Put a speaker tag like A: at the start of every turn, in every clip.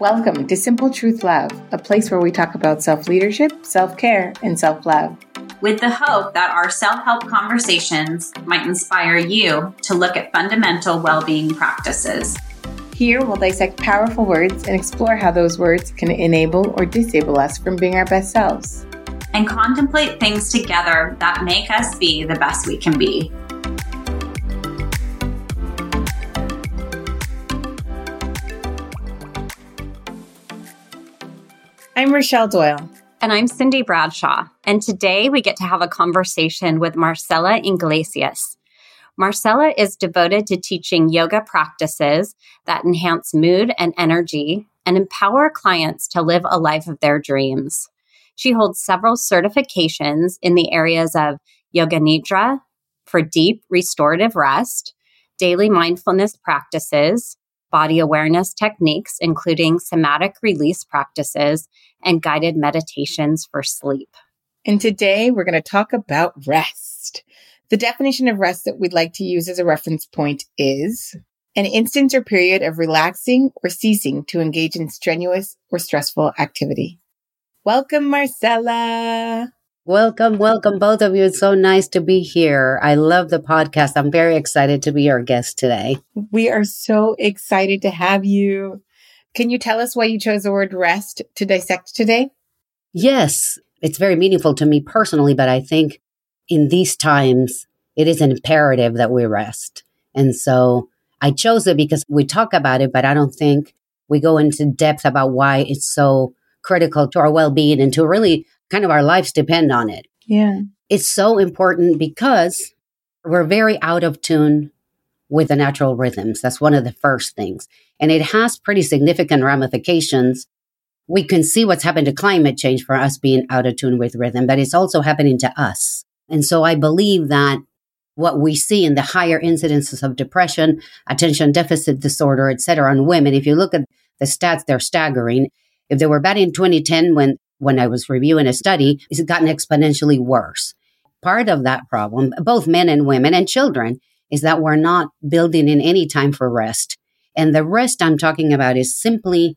A: Welcome to Simple Truth Love, a place where we talk about self leadership, self care, and self love.
B: With the hope that our self help conversations might inspire you to look at fundamental well being practices.
A: Here, we'll dissect powerful words and explore how those words can enable or disable us from being our best selves.
B: And contemplate things together that make us be the best we can be.
A: I'm Rochelle Doyle.
B: And I'm Cindy Bradshaw. And today we get to have a conversation with Marcella Inglesias. Marcella is devoted to teaching yoga practices that enhance mood and energy and empower clients to live a life of their dreams. She holds several certifications in the areas of Yoga Nidra for deep restorative rest, daily mindfulness practices, body awareness techniques, including somatic release practices and guided meditations for sleep.
A: And today we're going to talk about rest. The definition of rest that we'd like to use as a reference point is an instance or period of relaxing or ceasing to engage in strenuous or stressful activity. Welcome, Marcela.
C: Welcome, welcome, both of you. It's so nice to be here. I love the podcast. I'm very excited to be your guest today.
A: We are so excited to have you. Can you tell us why you chose the word rest to dissect today?
C: Yes, it's very meaningful to me personally, but I think in these times, it is an imperative that we rest. And so I chose it because we talk about it, but I don't think we go into depth about why it's so critical to our well being and to really kind of our lives depend on it.
A: Yeah.
C: It's so important because we're very out of tune with the natural rhythms. That's one of the first things. And it has pretty significant ramifications. We can see what's happened to climate change for us being out of tune with rhythm, but it's also happening to us. And so I believe that what we see in the higher incidences of depression, attention deficit disorder, et cetera, on women, if you look at the stats, they're staggering. If they were bad in 2010 when when I was reviewing a study, it's gotten exponentially worse. Part of that problem, both men and women and children, is that we're not building in any time for rest. And the rest I'm talking about is simply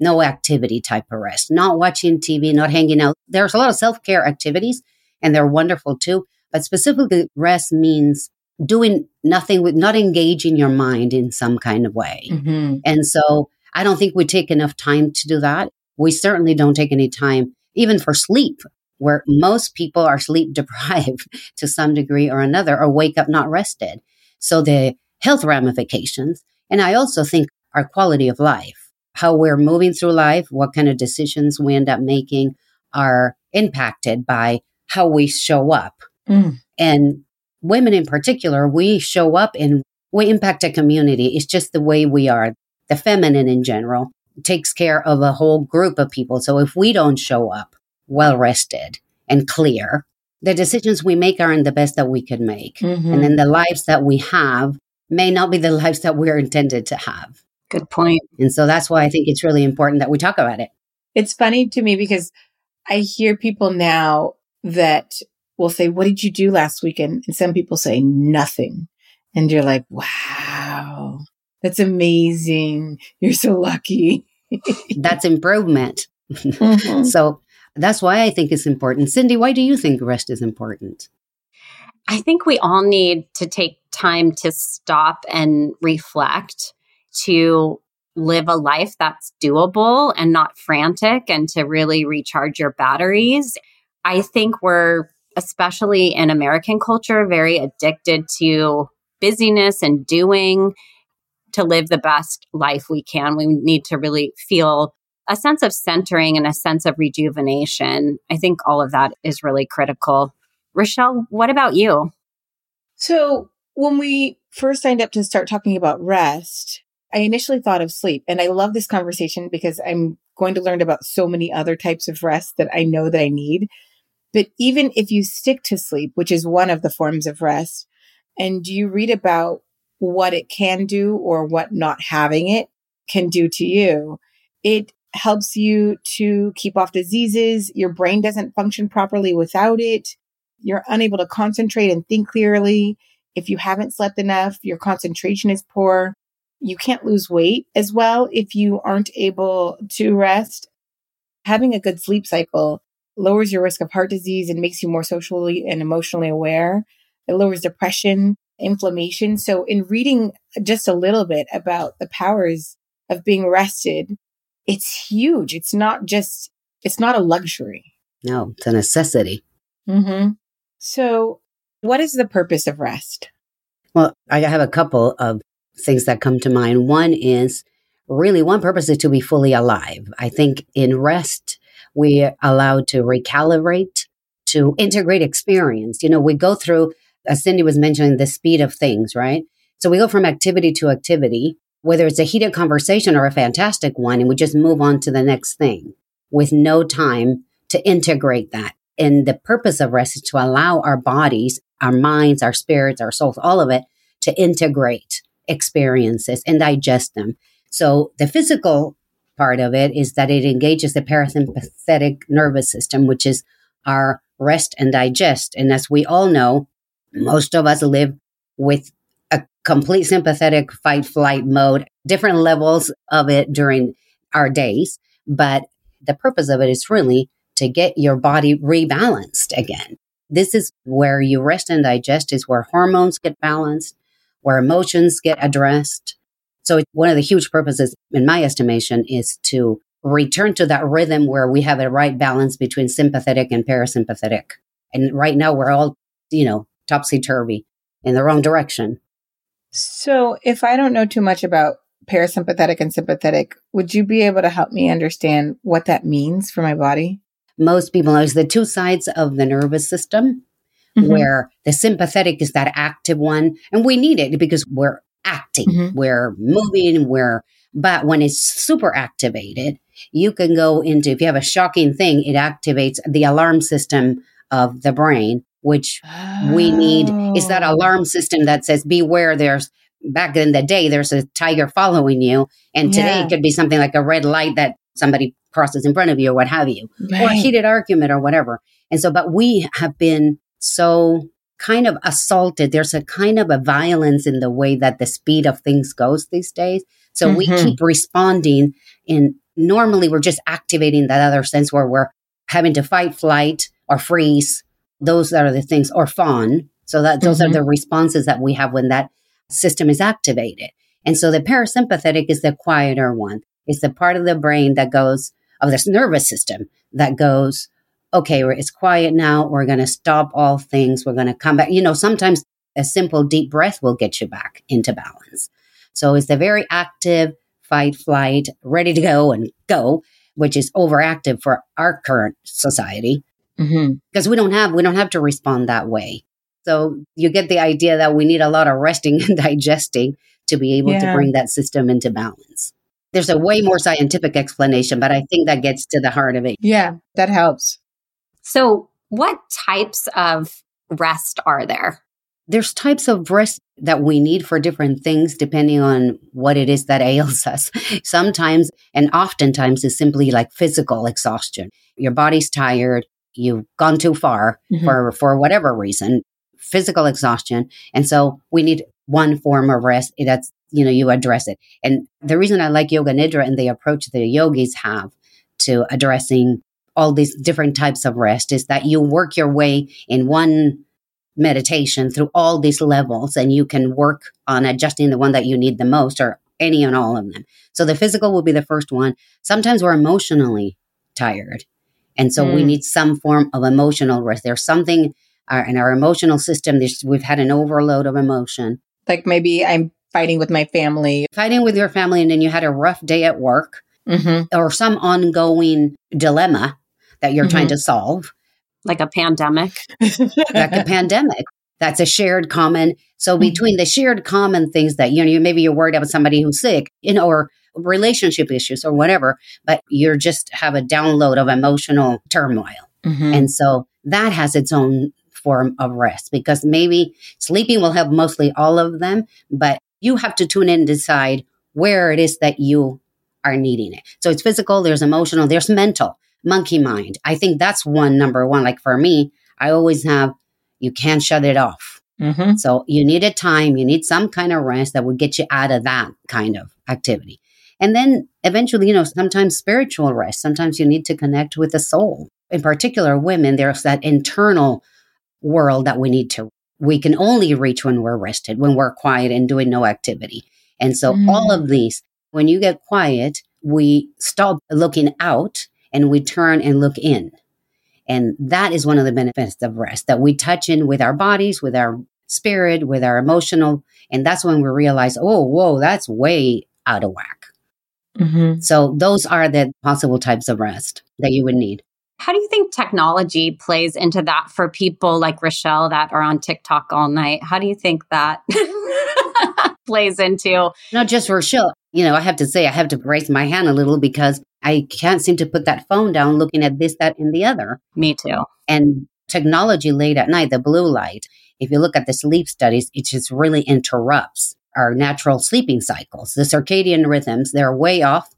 C: no activity type of rest, not watching TV, not hanging out. There's a lot of self care activities and they're wonderful too. But specifically, rest means doing nothing with not engaging your mind in some kind of way. Mm-hmm. And so I don't think we take enough time to do that. We certainly don't take any time even for sleep, where most people are sleep deprived to some degree or another or wake up not rested. So the health ramifications. And I also think our quality of life, how we're moving through life, what kind of decisions we end up making are impacted by how we show up. Mm. And women in particular, we show up and we impact a community. It's just the way we are, the feminine in general takes care of a whole group of people. So if we don't show up well rested and clear, the decisions we make aren't the best that we could make. Mm-hmm. And then the lives that we have may not be the lives that we're intended to have.
B: Good point.
C: And so that's why I think it's really important that we talk about it.
A: It's funny to me because I hear people now that will say, What did you do last weekend? And some people say nothing. And you're like, Wow, that's amazing. You're so lucky.
C: that's improvement. Mm-hmm. so that's why I think it's important. Cindy, why do you think rest is important?
B: I think we all need to take time to stop and reflect, to live a life that's doable and not frantic, and to really recharge your batteries. I think we're, especially in American culture, very addicted to busyness and doing to live the best life we can. We need to really feel a sense of centering and a sense of rejuvenation. I think all of that is really critical. Rochelle, what about you?
A: So, when we first signed up to start talking about rest, I initially thought of sleep. And I love this conversation because I'm going to learn about so many other types of rest that I know that I need. But even if you stick to sleep, which is one of the forms of rest, and do you read about what it can do or what not having it can do to you. It helps you to keep off diseases. Your brain doesn't function properly without it. You're unable to concentrate and think clearly. If you haven't slept enough, your concentration is poor. you can't lose weight as well if you aren't able to rest. Having a good sleep cycle lowers your risk of heart disease and makes you more socially and emotionally aware. It lowers depression, inflammation. So in reading just a little bit about the powers of being rested, it's huge. It's not just, it's not a luxury.
C: No, it's a necessity.
A: Mm-hmm. So what is the purpose of rest?
C: Well, I have a couple of things that come to mind. One is really one purpose is to be fully alive. I think in rest, we're allowed to recalibrate, to integrate experience. You know, we go through, as Cindy was mentioning, the speed of things, right? So we go from activity to activity, whether it's a heated conversation or a fantastic one, and we just move on to the next thing with no time to integrate that. And the purpose of rest is to allow our bodies, our minds, our spirits, our souls, all of it to integrate experiences and digest them. So the physical part of it is that it engages the parasympathetic nervous system, which is our rest and digest. And as we all know, most of us live with a complete sympathetic fight flight mode, different levels of it during our days. But the purpose of it is really to get your body rebalanced again. This is where you rest and digest is where hormones get balanced, where emotions get addressed, so one of the huge purposes, in my estimation, is to return to that rhythm where we have a right balance between sympathetic and parasympathetic. And right now we're all, you know, topsy turvy in the wrong direction.
A: So if I don't know too much about parasympathetic and sympathetic, would you be able to help me understand what that means for my body?
C: Most people know it's the two sides of the nervous system. Mm-hmm. Where the sympathetic is that active one, and we need it because we're acting, mm-hmm. we're moving, we're, but when it's super activated, you can go into, if you have a shocking thing, it activates the alarm system of the brain, which oh. we need is that oh. alarm system that says, beware, there's, back in the day, there's a tiger following you. And today yeah. it could be something like a red light that somebody crosses in front of you or what have you, right. or a heated argument or whatever. And so, but we have been so kind of assaulted. There's a kind of a violence in the way that the speed of things goes these days. So mm-hmm. we keep responding and normally we're just activating that other sense where we're having to fight, flight, or freeze. Those are the things, or fawn. So that those mm-hmm. are the responses that we have when that system is activated. And so the parasympathetic is the quieter one. It's the part of the brain that goes of this nervous system that goes, okay, it's quiet now. We're going to stop all things. We're going to come back. You know, sometimes a simple deep breath will get you back into balance. So it's the very active fight, flight, ready to go and go, which is overactive for our current society because mm-hmm. we don't have we don't have to respond that way. So you get the idea that we need a lot of resting and digesting to be able yeah. to bring that system into balance. There's a way more scientific explanation, but I think that gets to the heart of it.
A: Yeah, that helps.
B: So, what types of rest are there?
C: There's types of rest that we need for different things depending on what it is that ails us. Sometimes and oftentimes is simply like physical exhaustion. Your body's tired, you've gone too far mm-hmm. for for whatever reason, physical exhaustion. And so we need one form of rest that's you know you address it. And the reason I like yoga nidra and the approach that the yogis have to addressing all these different types of rest is that you work your way in one meditation through all these levels and you can work on adjusting the one that you need the most or any and all of them. So the physical will be the first one. Sometimes we're emotionally tired. And so mm. we need some form of emotional rest. There's something uh, in our emotional system. we've had an overload of emotion.
A: Like maybe I'm fighting with my family.
C: Fighting with your family, and then you had a rough day at work mm-hmm. or some ongoing dilemma that you're mm-hmm. trying to solve.
B: Like a pandemic.
C: like a pandemic. That's a shared common. So mm-hmm. between the shared common things that, you know, maybe you're worried about somebody who's sick, you know, or relationship issues or whatever, but you're just have a download of emotional turmoil. Mm-hmm. And so that has its own form of rest because maybe sleeping will help mostly all of them, but you have to tune in and decide where it is that you are needing it. So it's physical, there's emotional, there's mental monkey mind. I think that's one number one. Like for me, I always have, you can't shut it off. Mm-hmm. So you need a time, you need some kind of rest that would get you out of that kind of activity. And then eventually, you know, sometimes spiritual rest, sometimes you need to connect with the soul. In particular, women, there's that internal world that we need to, we can only reach when we're rested, when we're quiet and doing no activity. And so mm. all of these, when you get quiet, we stop looking out and we turn and look in. And that is one of the benefits of rest that we touch in with our bodies, with our spirit, with our emotional. And that's when we realize, oh, whoa, that's way out of whack. Mm-hmm. So those are the possible types of rest that you would need.
B: How do you think technology plays into that for people like Rochelle that are on TikTok all night? How do you think that plays into?
C: Not just Rochelle. You know, I have to say, I have to raise my hand a little because I can't seem to put that phone down looking at this, that, and the other.
B: Me too.
C: And technology late at night, the blue light, if you look at the sleep studies, it just really interrupts our natural sleeping cycles. The circadian rhythms, they're way off.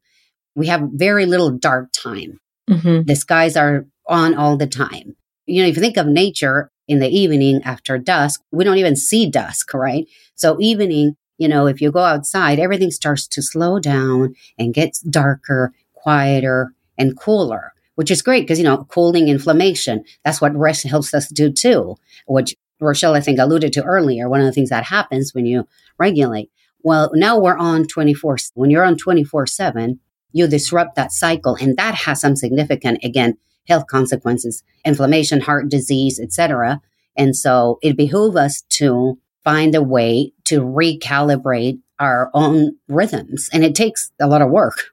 C: We have very little dark time. Mm-hmm. The skies are on all the time. You know, if you think of nature in the evening after dusk, we don't even see dusk, right? So evening, you know, if you go outside, everything starts to slow down and gets darker, quieter, and cooler, which is great because, you know, cooling inflammation. That's what rest helps us do too, which Rochelle, I think, alluded to earlier. One of the things that happens when you regulate. Well, now we're on 24. When you're on 24 7, you disrupt that cycle. And that has some significant, again, health consequences, inflammation, heart disease, etc. And so it behooves us to find a way to recalibrate our own rhythms. And it takes a lot of work.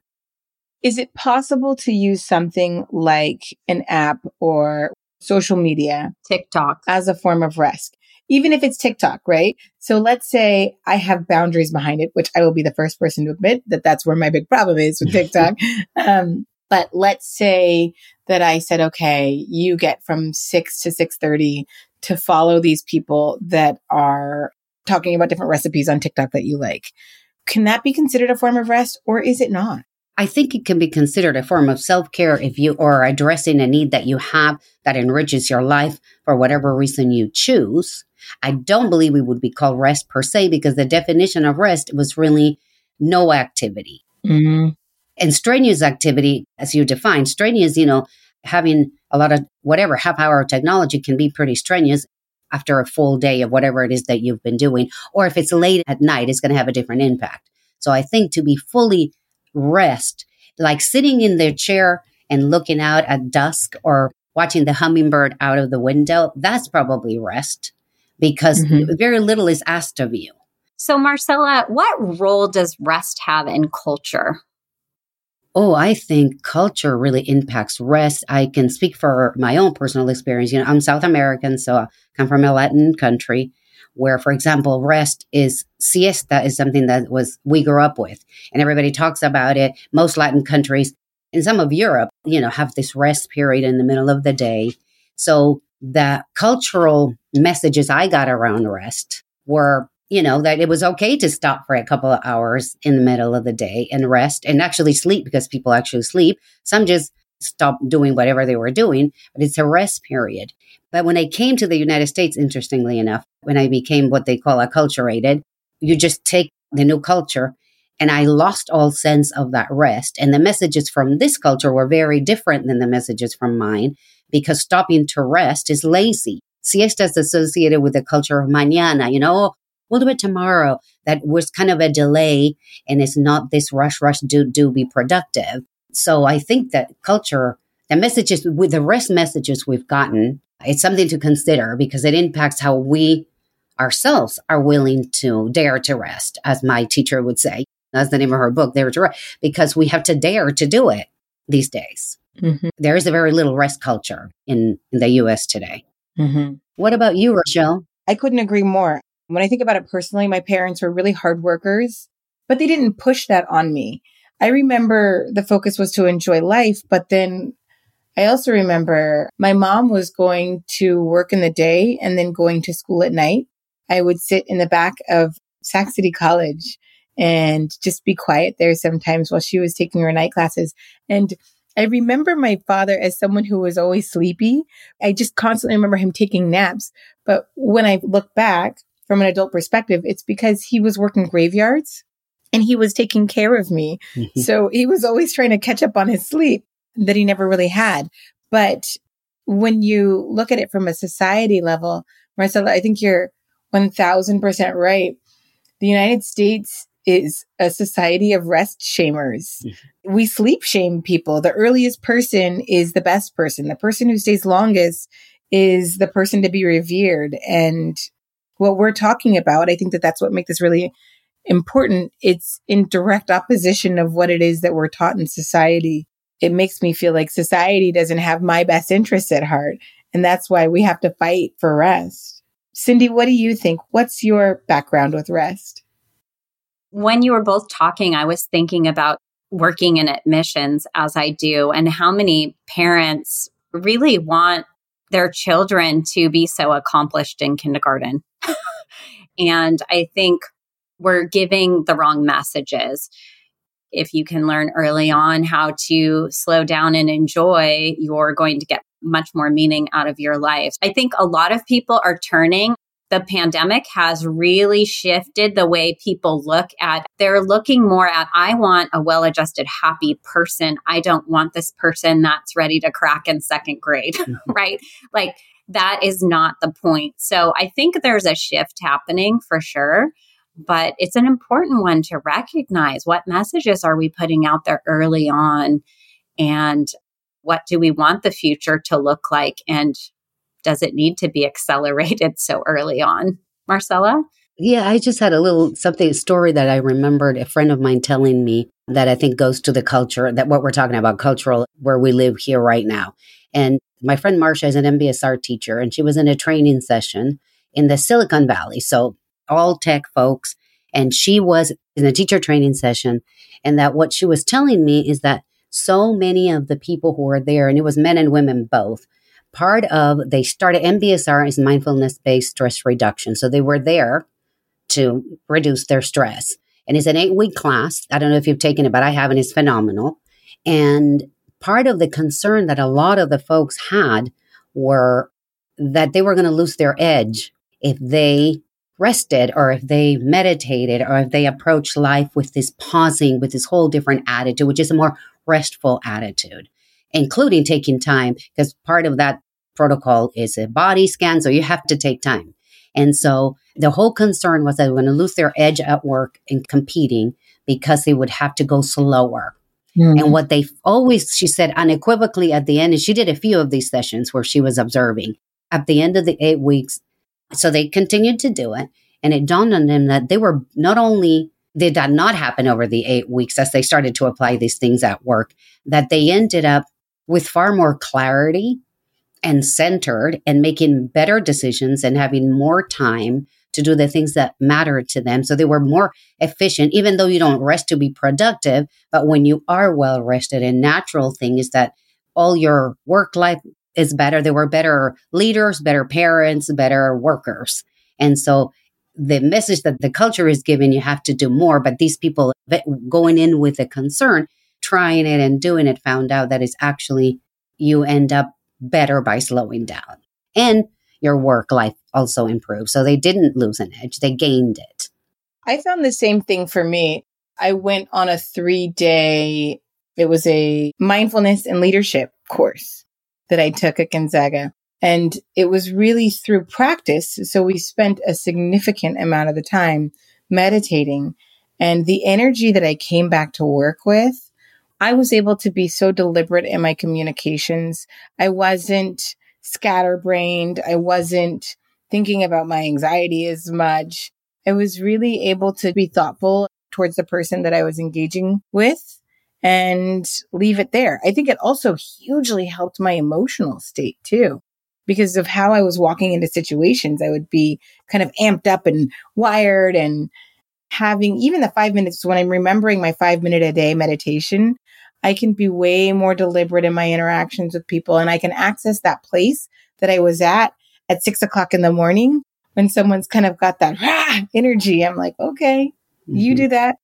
A: Is it possible to use something like an app or social media,
B: TikTok,
A: as a form of rest? Even if it's TikTok, right? So let's say I have boundaries behind it, which I will be the first person to admit that that's where my big problem is with TikTok. um, but let's say that I said, okay, you get from six to six thirty to follow these people that are talking about different recipes on TikTok that you like. Can that be considered a form of rest or is it not?
C: I think it can be considered a form of self care if you are addressing a need that you have that enriches your life for whatever reason you choose. I don't believe it would be called rest per se because the definition of rest was really no activity. Mm-hmm. And strenuous activity, as you define, strenuous, you know, having a lot of whatever half hour of technology can be pretty strenuous after a full day of whatever it is that you've been doing. Or if it's late at night, it's going to have a different impact. So I think to be fully rest, like sitting in their chair and looking out at dusk or watching the hummingbird out of the window, that's probably rest because mm-hmm. very little is asked of you.
B: So, Marcella, what role does rest have in culture?
C: Oh, I think culture really impacts rest. I can speak for my own personal experience. You know, I'm South American, so I come from a Latin country where, for example, rest is siesta is something that was we grew up with, and everybody talks about it. Most Latin countries and some of Europe, you know, have this rest period in the middle of the day. So the cultural messages I got around rest were, you know, that it was okay to stop for a couple of hours in the middle of the day and rest and actually sleep because people actually sleep. Some just stop doing whatever they were doing, but it's a rest period. But when I came to the United States, interestingly enough, when I became what they call acculturated, you just take the new culture and I lost all sense of that rest. And the messages from this culture were very different than the messages from mine because stopping to rest is lazy. Siesta is associated with the culture of mañana, you know, we'll do it tomorrow. That was kind of a delay and it's not this rush, rush, do, do, be productive. So I think that culture, the messages with the rest messages we've gotten it's something to consider because it impacts how we ourselves are willing to dare to rest, as my teacher would say. That's the name of her book, Dare to Rest, because we have to dare to do it these days. Mm-hmm. There is a very little rest culture in, in the US today. Mm-hmm. What about you, Rochelle?
A: I couldn't agree more. When I think about it personally, my parents were really hard workers, but they didn't push that on me. I remember the focus was to enjoy life, but then I also remember my mom was going to work in the day and then going to school at night. I would sit in the back of Sac City College and just be quiet there sometimes while she was taking her night classes. And I remember my father as someone who was always sleepy. I just constantly remember him taking naps. But when I look back from an adult perspective, it's because he was working graveyards and he was taking care of me. Mm-hmm. So he was always trying to catch up on his sleep that he never really had. But when you look at it from a society level, Marcella, I think you're 1000% right. The United States is a society of rest shamers. Mm-hmm. We sleep shame people. The earliest person is the best person. The person who stays longest is the person to be revered. And what we're talking about, I think that that's what makes this really important. It's in direct opposition of what it is that we're taught in society. It makes me feel like society doesn't have my best interests at heart. And that's why we have to fight for rest. Cindy, what do you think? What's your background with rest?
B: When you were both talking, I was thinking about working in admissions as I do and how many parents really want their children to be so accomplished in kindergarten. and I think we're giving the wrong messages. If you can learn early on how to slow down and enjoy, you're going to get much more meaning out of your life. I think a lot of people are turning. The pandemic has really shifted the way people look at, they're looking more at, I want a well adjusted, happy person. I don't want this person that's ready to crack in second grade, mm-hmm. right? Like that is not the point. So I think there's a shift happening for sure but it's an important one to recognize what messages are we putting out there early on and what do we want the future to look like? And does it need to be accelerated so early on? Marcella?
C: Yeah, I just had a little something, story that I remembered a friend of mine telling me that I think goes to the culture that what we're talking about, cultural, where we live here right now. And my friend Marcia is an MBSR teacher, and she was in a training session in the Silicon Valley. So all tech folks. And she was in a teacher training session. And that what she was telling me is that so many of the people who were there, and it was men and women both, part of they started MBSR is mindfulness based stress reduction. So they were there to reduce their stress. And it's an eight week class. I don't know if you've taken it, but I haven't. It's phenomenal. And part of the concern that a lot of the folks had were that they were going to lose their edge if they rested or if they meditated or if they approached life with this pausing, with this whole different attitude, which is a more restful attitude, including taking time, because part of that protocol is a body scan. So you have to take time. And so the whole concern was that they're going to lose their edge at work and competing because they would have to go slower. Mm-hmm. And what they always, she said unequivocally at the end, and she did a few of these sessions where she was observing at the end of the eight weeks. So they continued to do it. And it dawned on them that they were not only did that not happen over the eight weeks as they started to apply these things at work, that they ended up with far more clarity and centered and making better decisions and having more time to do the things that mattered to them. So they were more efficient, even though you don't rest to be productive. But when you are well rested, a natural thing is that all your work life is better. They were better leaders, better parents, better workers. And so the message that the culture is giving, you have to do more. But these people going in with a concern, trying it and doing it, found out that it's actually you end up better by slowing down. And your work life also improved. So they didn't lose an edge, they gained it.
A: I found the same thing for me. I went on a three day, it was a mindfulness and leadership course that I took at Gonzaga. And it was really through practice. So we spent a significant amount of the time meditating and the energy that I came back to work with. I was able to be so deliberate in my communications. I wasn't scatterbrained. I wasn't thinking about my anxiety as much. I was really able to be thoughtful towards the person that I was engaging with and leave it there. I think it also hugely helped my emotional state too because of how I was walking into situations. I would be kind of amped up and wired and having even the five minutes when I'm remembering my five minute a day meditation, I can be way more deliberate in my interactions with people and I can access that place that I was at at six o'clock in the morning when someone's kind of got that rah, energy. I'm like, okay, mm-hmm. you do that.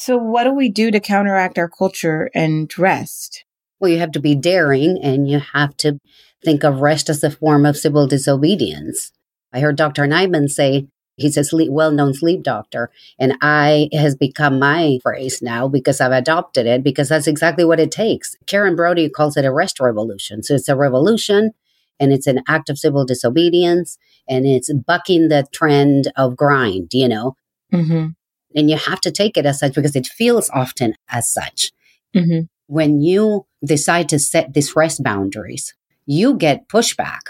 A: So what do we do to counteract our culture and rest?
C: Well, you have to be daring and you have to think of rest as a form of civil disobedience. I heard Dr. Naiman say he's a sleep, well-known sleep doctor, and I has become my phrase now because I've adopted it because that's exactly what it takes. Karen Brody calls it a rest revolution. So it's a revolution and it's an act of civil disobedience and it's bucking the trend of grind, you know. Mm-hmm. And you have to take it as such because it feels often as such. Mm-hmm. When you decide to set these rest boundaries, you get pushback.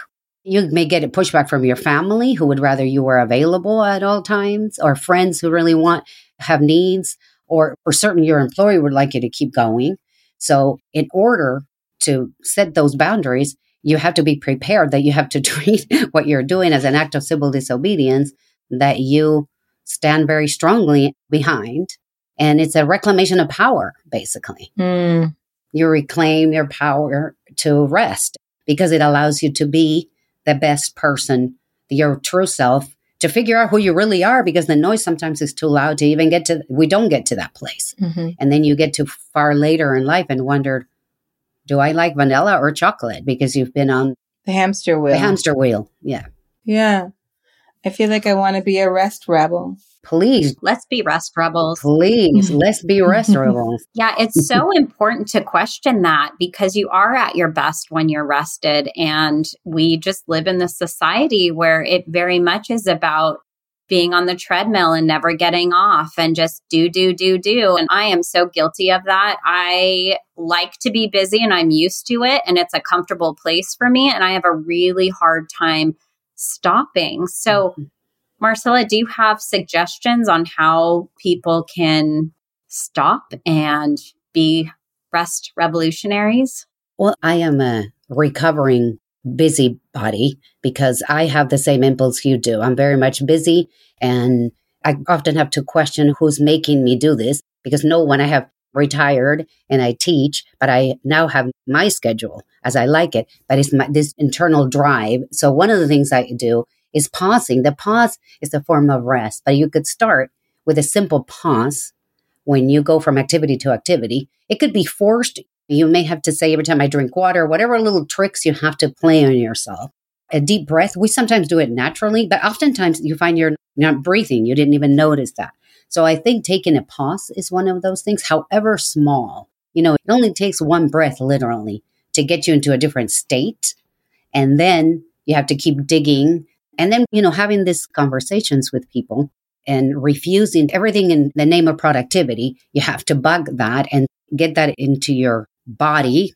C: You may get a pushback from your family who would rather you were available at all times, or friends who really want, have needs, or for certain your employer would like you to keep going. So, in order to set those boundaries, you have to be prepared that you have to treat what you're doing as an act of civil disobedience that you stand very strongly behind. And it's a reclamation of power, basically. Mm. You reclaim your power to rest because it allows you to be the best person, your true self, to figure out who you really are because the noise sometimes is too loud to even get to, we don't get to that place. Mm-hmm. And then you get to far later in life and wondered, do I like vanilla or chocolate? Because you've been on
A: the hamster wheel.
C: The hamster wheel. Yeah.
A: Yeah. I feel like I want to be a rest rebel.
C: Please.
B: Let's be rest rebels.
C: Please. let's be rest rebels.
B: Yeah, it's so important to question that because you are at your best when you're rested. And we just live in this society where it very much is about being on the treadmill and never getting off and just do, do, do, do. And I am so guilty of that. I like to be busy and I'm used to it and it's a comfortable place for me. And I have a really hard time stopping. So, mm-hmm. Marcella, do you have suggestions on how people can stop and be rest revolutionaries?
C: Well, I am a recovering busybody because I have the same impulse you do. I'm very much busy and I often have to question who's making me do this because no one I have retired and I teach, but I now have my schedule as I like it, but it's my, this internal drive. So one of the things I do is pausing. The pause is a form of rest, but you could start with a simple pause when you go from activity to activity. It could be forced. You may have to say every time I drink water, whatever little tricks you have to play on yourself. A deep breath, we sometimes do it naturally, but oftentimes you find you're not breathing. You didn't even notice that. So I think taking a pause is one of those things, however small. You know, it only takes one breath literally to get you into a different state. And then you have to keep digging. And then, you know, having these conversations with people and refusing everything in the name of productivity. You have to bug that and get that into your body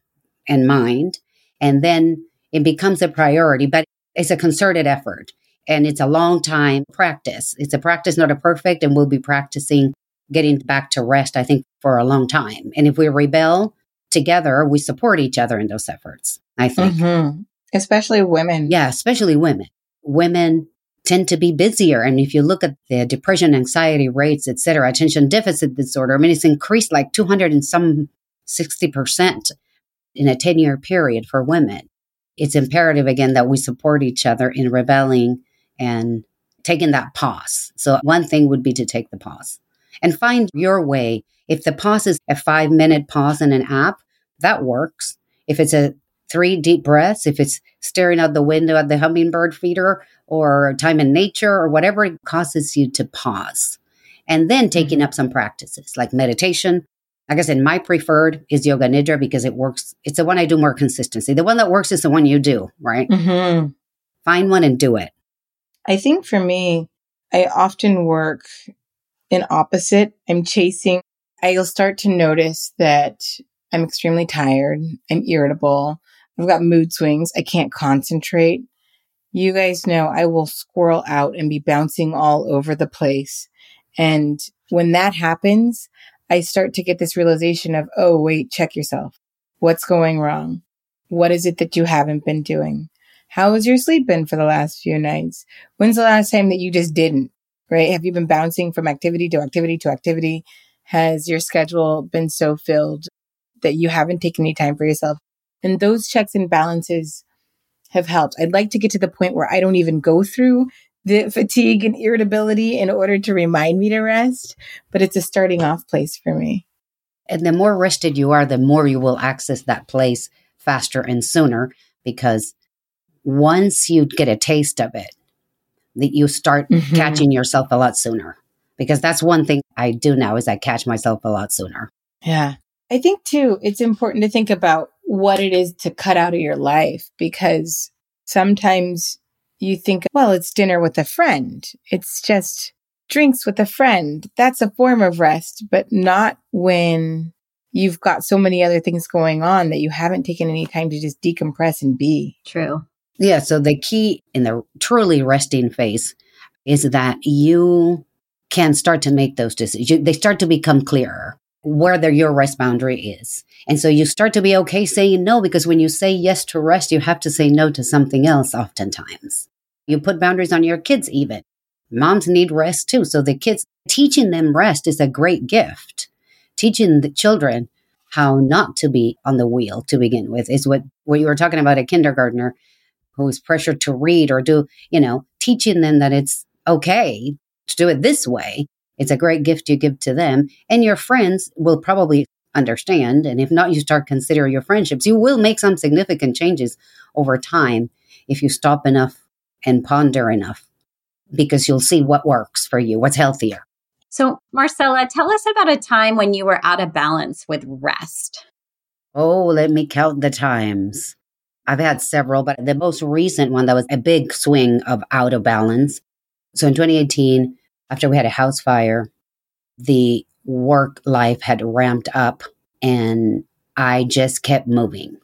C: and mind. And then it becomes a priority, but it's a concerted effort and it's a long time practice. It's a practice, not a perfect, and we'll be practicing getting back to rest, I think, for a long time. And if we rebel together, we support each other in those efforts, I think. Mm-hmm.
A: Especially women.
C: Yeah, especially women. Women tend to be busier. And if you look at the depression, anxiety rates, et cetera, attention deficit disorder, I mean, it's increased like 200 and some 60% in a 10 year period for women. It's imperative again that we support each other in rebelling and taking that pause. So one thing would be to take the pause and find your way. If the pause is a five minute pause in an app, that works. If it's a three deep breaths, if it's staring out the window at the hummingbird feeder or time in nature or whatever it causes you to pause. And then taking mm-hmm. up some practices like meditation. Like I said, my preferred is yoga nidra because it works. It's the one I do more consistency. The one that works is the one you do, right? Mm-hmm. Find one and do it.
A: I think for me, I often work in opposite. I'm chasing. I'll start to notice that I'm extremely tired. I'm irritable. I've got mood swings. I can't concentrate. You guys know I will squirrel out and be bouncing all over the place. And when that happens, I start to get this realization of, oh, wait, check yourself. What's going wrong? What is it that you haven't been doing? How has your sleep been for the last few nights? When's the last time that you just didn't? Right? Have you been bouncing from activity to activity to activity? Has your schedule been so filled that you haven't taken any time for yourself? And those checks and balances have helped. I'd like to get to the point where I don't even go through the fatigue and irritability in order to remind me to rest, but it's a starting off place for me.
C: And the more rested you are, the more you will access that place faster and sooner because once you get a taste of it, that you start mm-hmm. catching yourself a lot sooner. Because that's one thing I do now is I catch myself a lot sooner.
A: Yeah. I think too, it's important to think about what it is to cut out of your life because sometimes you think, well, it's dinner with a friend. It's just drinks with a friend. That's a form of rest, but not when you've got so many other things going on that you haven't taken any time to just decompress and be.
B: True.
C: Yeah. So the key in the truly resting phase is that you can start to make those decisions. They start to become clearer where their your rest boundary is. And so you start to be okay saying no because when you say yes to rest, you have to say no to something else oftentimes. You put boundaries on your kids even. Moms need rest too. So the kids teaching them rest is a great gift. Teaching the children how not to be on the wheel to begin with is what, what you were talking about a kindergartner who's pressured to read or do, you know, teaching them that it's okay to do it this way. It's a great gift you give to them. And your friends will probably understand. And if not, you start consider your friendships. You will make some significant changes over time if you stop enough and ponder enough because you'll see what works for you, what's healthier.
B: So, Marcella, tell us about a time when you were out of balance with rest.
C: Oh, let me count the times. I've had several, but the most recent one that was a big swing of out of balance. So in 2018, after we had a house fire, the work life had ramped up and I just kept moving.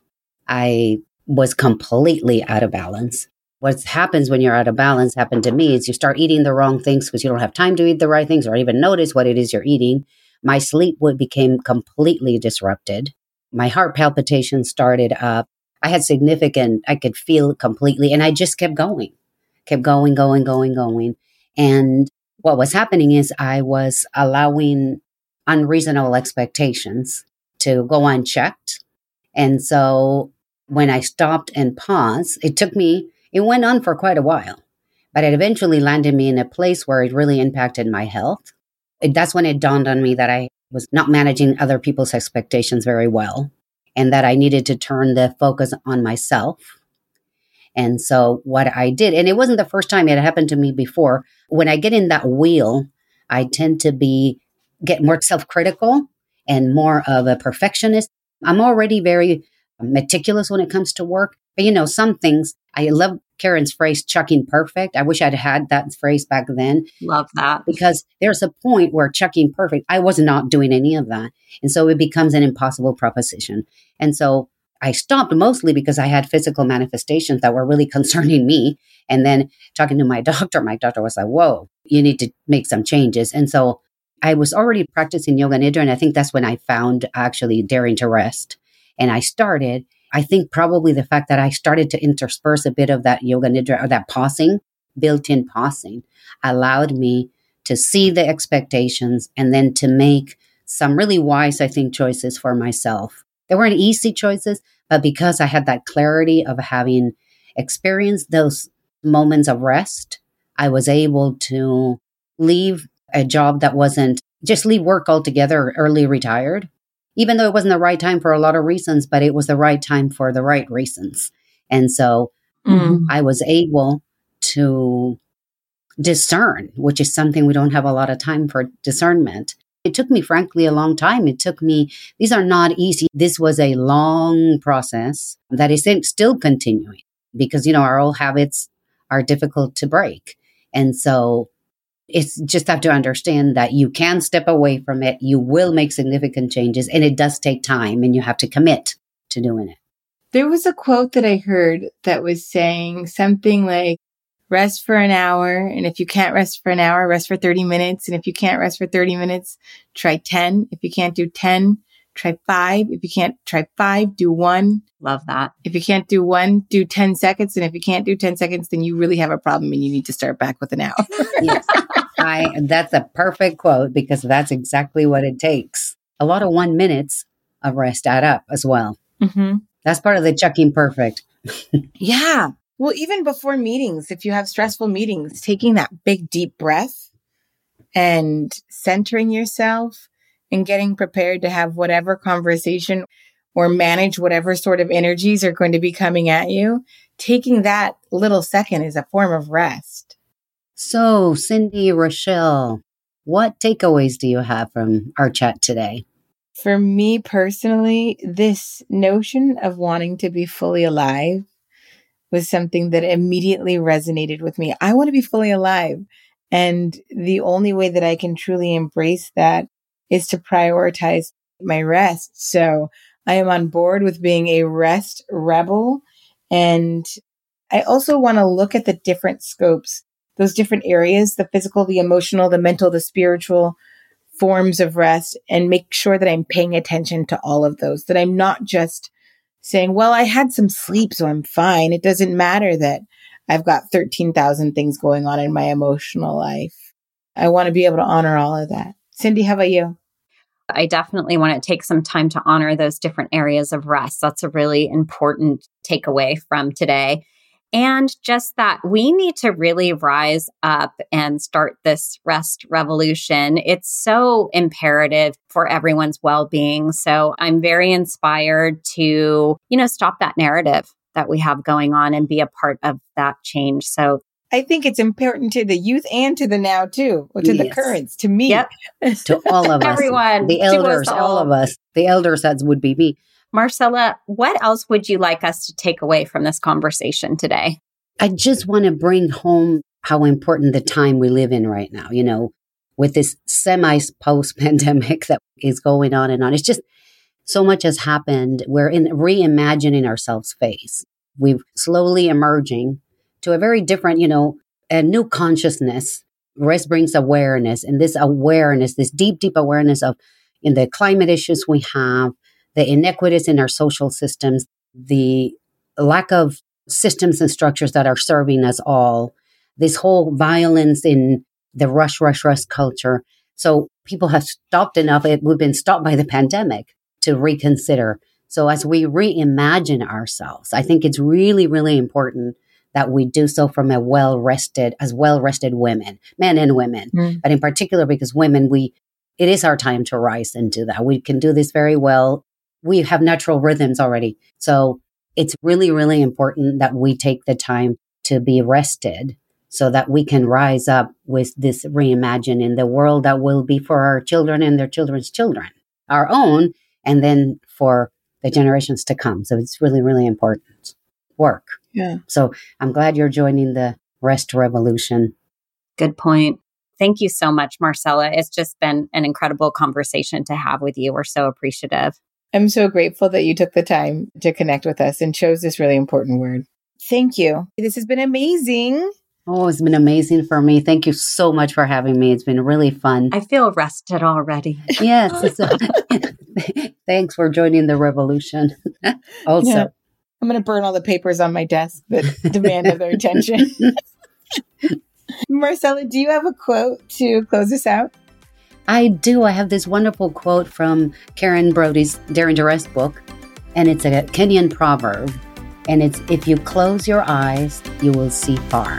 C: I was completely out of balance. What happens when you're out of balance happened to me is you start eating the wrong things because you don't have time to eat the right things or even notice what it is you're eating. My sleep would became completely disrupted. My heart palpitations started up. I had significant, I could feel completely, and I just kept going, kept going, going, going, going. And what was happening is I was allowing unreasonable expectations to go unchecked. And so when I stopped and paused, it took me, it went on for quite a while, but it eventually landed me in a place where it really impacted my health. It, that's when it dawned on me that I was not managing other people's expectations very well and that I needed to turn the focus on myself. And so what I did, and it wasn't the first time it happened to me before. When I get in that wheel, I tend to be get more self-critical and more of a perfectionist. I'm already very meticulous when it comes to work. But you know, some things I love Karen's phrase chucking perfect. I wish I'd had that phrase back then.
B: Love that.
C: Because there's a point where chucking perfect, I was not doing any of that. And so it becomes an impossible proposition. And so I stopped mostly because I had physical manifestations that were really concerning me. And then talking to my doctor, my doctor was like, whoa, you need to make some changes. And so I was already practicing yoga nidra. And I think that's when I found actually daring to rest. And I started, I think probably the fact that I started to intersperse a bit of that yoga nidra or that pausing, built in pausing, allowed me to see the expectations and then to make some really wise, I think, choices for myself. They weren't easy choices, but because I had that clarity of having experienced those moments of rest, I was able to leave a job that wasn't just leave work altogether, early retired, even though it wasn't the right time for a lot of reasons, but it was the right time for the right reasons. And so mm. I was able to discern, which is something we don't have a lot of time for discernment. It took me, frankly, a long time. It took me, these are not easy. This was a long process that is still continuing because, you know, our old habits are difficult to break. And so it's just have to understand that you can step away from it. You will make significant changes and it does take time and you have to commit to doing it.
A: There was a quote that I heard that was saying something like, rest for an hour. And if you can't rest for an hour, rest for 30 minutes. And if you can't rest for 30 minutes, try 10. If you can't do 10, try five. If you can't try five, do one.
B: Love that.
A: If you can't do one, do 10 seconds. And if you can't do 10 seconds, then you really have a problem and you need to start back with an hour.
C: yes. I, that's a perfect quote because that's exactly what it takes. A lot of one minutes of rest add up as well. Mm-hmm. That's part of the chucking perfect.
A: yeah. Well, even before meetings, if you have stressful meetings, taking that big deep breath and centering yourself and getting prepared to have whatever conversation or manage whatever sort of energies are going to be coming at you, taking that little second is a form of rest.
C: So, Cindy, Rochelle, what takeaways do you have from our chat today?
A: For me personally, this notion of wanting to be fully alive was something that immediately resonated with me. I want to be fully alive. And the only way that I can truly embrace that is to prioritize my rest. So I am on board with being a rest rebel. And I also want to look at the different scopes, those different areas, the physical, the emotional, the mental, the spiritual forms of rest and make sure that I'm paying attention to all of those, that I'm not just saying, well, I had some sleep, so I'm fine. It doesn't matter that I've got 13,000 things going on in my emotional life. I want to be able to honor all of that. Cindy, how about you?
B: I definitely want to take some time to honor those different areas of rest. That's a really important takeaway from today. And just that we need to really rise up and start this rest revolution. It's so imperative for everyone's well being. So I'm very inspired to, you know, stop that narrative that we have going on and be a part of that change. So
A: I think it's important to the youth and to the now too, or to yes. the currents, to me.
B: Yep.
C: to all of us.
B: Everyone.
C: The elders, all. all. of us. The elders, that would be me.
B: Marcella, what else would you like us to take away from this conversation today?
C: I just want to bring home how important the time we live in right now, you know, with this semi post pandemic that is going on and on. It's just so much has happened. We're in reimagining ourselves phase. We're slowly emerging to a very different, you know, a new consciousness. Rest brings awareness and this awareness, this deep, deep awareness of in the climate issues we have, the inequities in our social systems, the lack of systems and structures that are serving us all, this whole violence in the rush, rush, rush culture. So people have stopped enough. It, we've been stopped by the pandemic to reconsider. So as we reimagine ourselves, I think it's really, really important that we do so from a well rested, as well rested women, men and women, mm. but in particular because women, we, it is our time to rise into that. We can do this very well. We have natural rhythms already. So it's really, really important that we take the time to be rested so that we can rise up with this reimagine in the world that will be for our children and their children's children, our own, and then for the generations to come. So it's really, really important work.
A: Yeah.
C: So I'm glad you're joining the rest revolution.
B: Good point. Thank you so much, Marcella. It's just been an incredible conversation to have with you. We're so appreciative.
A: I'm so grateful that you took the time to connect with us and chose this really important word. Thank you. This has been amazing.
C: Oh, it's been amazing for me. Thank you so much for having me. It's been really fun.
B: I feel rested already.
C: yes. thanks for joining the revolution. also, yeah.
A: I'm going to burn all the papers on my desk that demand other attention. Marcella, do you have a quote to close us out?
C: I do. I have this wonderful quote from Karen Brody's Daring to Rest book, and it's a Kenyan proverb. And it's if you close your eyes, you will see far.